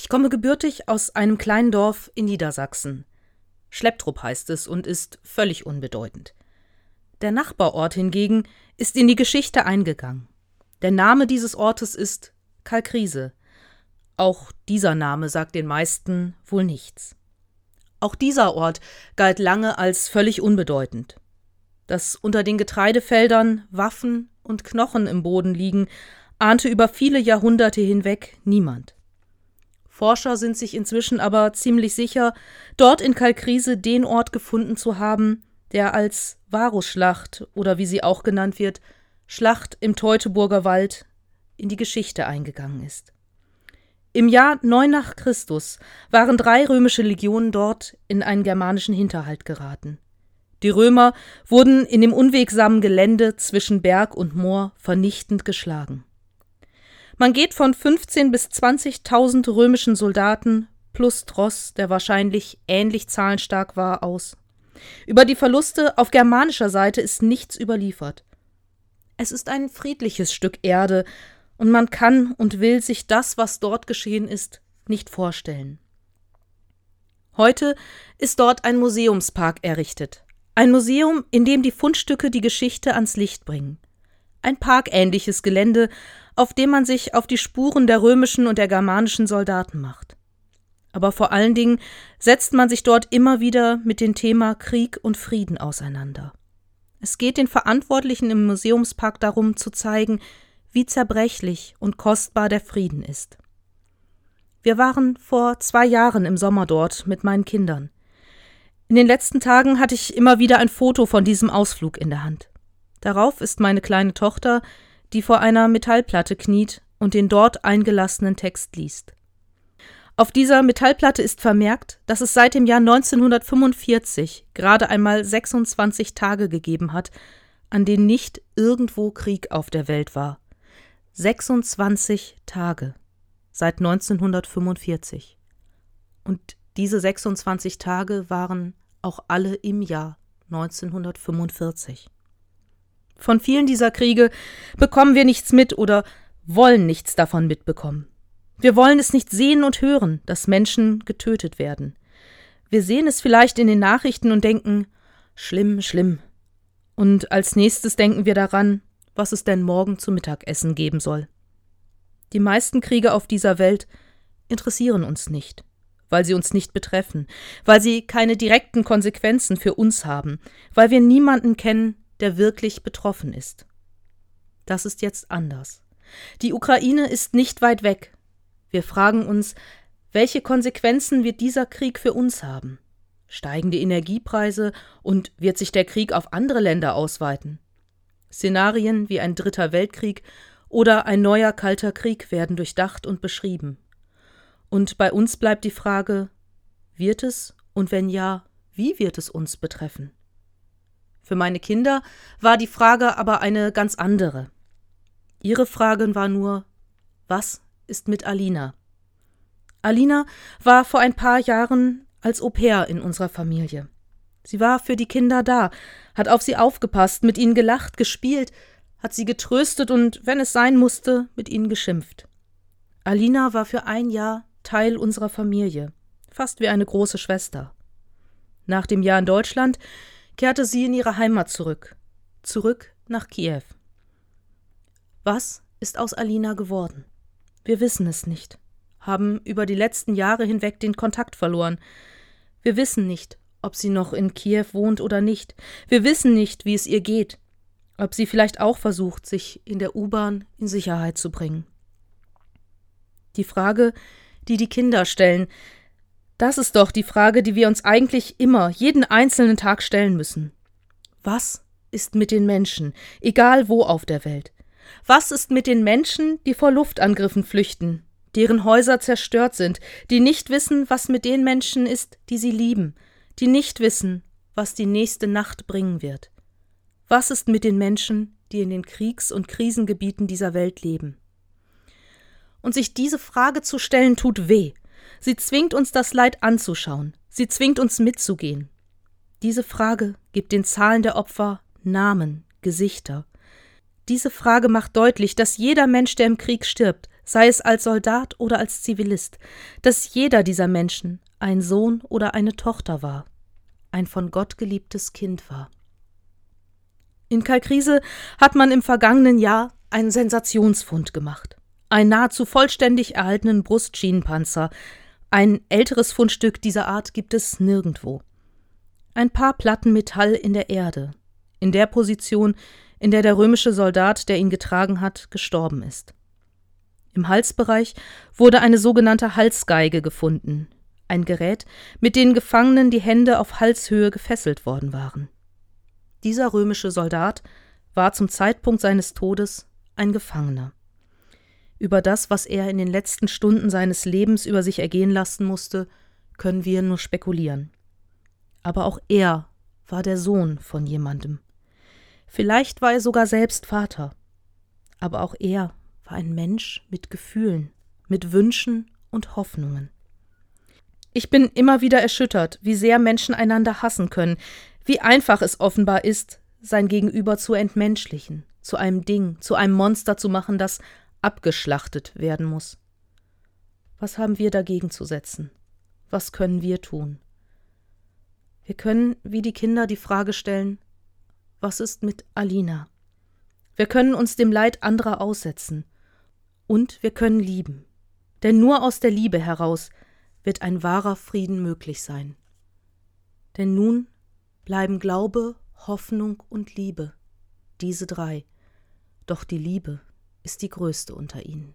Ich komme gebürtig aus einem kleinen Dorf in Niedersachsen. Schlepptrupp heißt es und ist völlig unbedeutend. Der Nachbarort hingegen ist in die Geschichte eingegangen. Der Name dieses Ortes ist Kalkriese. Auch dieser Name sagt den meisten wohl nichts. Auch dieser Ort galt lange als völlig unbedeutend. Dass unter den Getreidefeldern Waffen und Knochen im Boden liegen, ahnte über viele Jahrhunderte hinweg niemand. Forscher sind sich inzwischen aber ziemlich sicher, dort in Kalkriese den Ort gefunden zu haben, der als Varusschlacht oder wie sie auch genannt wird, Schlacht im Teutoburger Wald in die Geschichte eingegangen ist. Im Jahr 9 nach Christus waren drei römische Legionen dort in einen germanischen Hinterhalt geraten. Die Römer wurden in dem unwegsamen Gelände zwischen Berg und Moor vernichtend geschlagen. Man geht von 15 bis 20.000 römischen Soldaten plus Tross, der wahrscheinlich ähnlich zahlenstark war, aus. Über die Verluste auf germanischer Seite ist nichts überliefert. Es ist ein friedliches Stück Erde, und man kann und will sich das, was dort geschehen ist, nicht vorstellen. Heute ist dort ein Museumspark errichtet. Ein Museum, in dem die Fundstücke die Geschichte ans Licht bringen. Ein parkähnliches Gelände, auf dem man sich auf die Spuren der römischen und der germanischen Soldaten macht. Aber vor allen Dingen setzt man sich dort immer wieder mit dem Thema Krieg und Frieden auseinander. Es geht den Verantwortlichen im Museumspark darum zu zeigen, wie zerbrechlich und kostbar der Frieden ist. Wir waren vor zwei Jahren im Sommer dort mit meinen Kindern. In den letzten Tagen hatte ich immer wieder ein Foto von diesem Ausflug in der Hand. Darauf ist meine kleine Tochter die vor einer Metallplatte kniet und den dort eingelassenen Text liest. Auf dieser Metallplatte ist vermerkt, dass es seit dem Jahr 1945 gerade einmal 26 Tage gegeben hat, an denen nicht irgendwo Krieg auf der Welt war. 26 Tage seit 1945. Und diese 26 Tage waren auch alle im Jahr 1945. Von vielen dieser Kriege bekommen wir nichts mit oder wollen nichts davon mitbekommen. Wir wollen es nicht sehen und hören, dass Menschen getötet werden. Wir sehen es vielleicht in den Nachrichten und denken, schlimm, schlimm. Und als nächstes denken wir daran, was es denn morgen zum Mittagessen geben soll. Die meisten Kriege auf dieser Welt interessieren uns nicht, weil sie uns nicht betreffen, weil sie keine direkten Konsequenzen für uns haben, weil wir niemanden kennen, der wirklich betroffen ist. Das ist jetzt anders. Die Ukraine ist nicht weit weg. Wir fragen uns, welche Konsequenzen wird dieser Krieg für uns haben? Steigende Energiepreise und wird sich der Krieg auf andere Länder ausweiten? Szenarien wie ein dritter Weltkrieg oder ein neuer kalter Krieg werden durchdacht und beschrieben. Und bei uns bleibt die Frage, wird es und wenn ja, wie wird es uns betreffen? Für meine Kinder war die Frage aber eine ganz andere. Ihre Frage war nur, was ist mit Alina? Alina war vor ein paar Jahren als Au pair in unserer Familie. Sie war für die Kinder da, hat auf sie aufgepasst, mit ihnen gelacht, gespielt, hat sie getröstet und, wenn es sein musste, mit ihnen geschimpft. Alina war für ein Jahr Teil unserer Familie, fast wie eine große Schwester. Nach dem Jahr in Deutschland kehrte sie in ihre Heimat zurück, zurück nach Kiew. Was ist aus Alina geworden? Wir wissen es nicht, haben über die letzten Jahre hinweg den Kontakt verloren. Wir wissen nicht, ob sie noch in Kiew wohnt oder nicht. Wir wissen nicht, wie es ihr geht, ob sie vielleicht auch versucht, sich in der U-Bahn in Sicherheit zu bringen. Die Frage, die die Kinder stellen, das ist doch die Frage, die wir uns eigentlich immer, jeden einzelnen Tag stellen müssen. Was ist mit den Menschen, egal wo auf der Welt? Was ist mit den Menschen, die vor Luftangriffen flüchten, deren Häuser zerstört sind, die nicht wissen, was mit den Menschen ist, die sie lieben, die nicht wissen, was die nächste Nacht bringen wird? Was ist mit den Menschen, die in den Kriegs- und Krisengebieten dieser Welt leben? Und sich diese Frage zu stellen, tut weh, Sie zwingt uns das Leid anzuschauen. Sie zwingt uns mitzugehen. Diese Frage gibt den Zahlen der Opfer Namen, Gesichter. Diese Frage macht deutlich, dass jeder Mensch, der im Krieg stirbt, sei es als Soldat oder als Zivilist, dass jeder dieser Menschen ein Sohn oder eine Tochter war, ein von Gott geliebtes Kind war. In Kalkrise hat man im vergangenen Jahr einen Sensationsfund gemacht. Einen nahezu vollständig erhaltenen Brustschienenpanzer. Ein älteres Fundstück dieser Art gibt es nirgendwo. Ein paar Platten Metall in der Erde, in der Position, in der der römische Soldat, der ihn getragen hat, gestorben ist. Im Halsbereich wurde eine sogenannte Halsgeige gefunden, ein Gerät, mit dem Gefangenen die Hände auf Halshöhe gefesselt worden waren. Dieser römische Soldat war zum Zeitpunkt seines Todes ein Gefangener. Über das, was er in den letzten Stunden seines Lebens über sich ergehen lassen musste, können wir nur spekulieren. Aber auch er war der Sohn von jemandem. Vielleicht war er sogar selbst Vater. Aber auch er war ein Mensch mit Gefühlen, mit Wünschen und Hoffnungen. Ich bin immer wieder erschüttert, wie sehr Menschen einander hassen können, wie einfach es offenbar ist, sein Gegenüber zu entmenschlichen, zu einem Ding, zu einem Monster zu machen, das abgeschlachtet werden muss. Was haben wir dagegen zu setzen? Was können wir tun? Wir können wie die Kinder die Frage stellen, was ist mit Alina? Wir können uns dem Leid anderer aussetzen. Und wir können lieben. Denn nur aus der Liebe heraus wird ein wahrer Frieden möglich sein. Denn nun bleiben Glaube, Hoffnung und Liebe, diese drei, doch die Liebe ist die größte unter ihnen.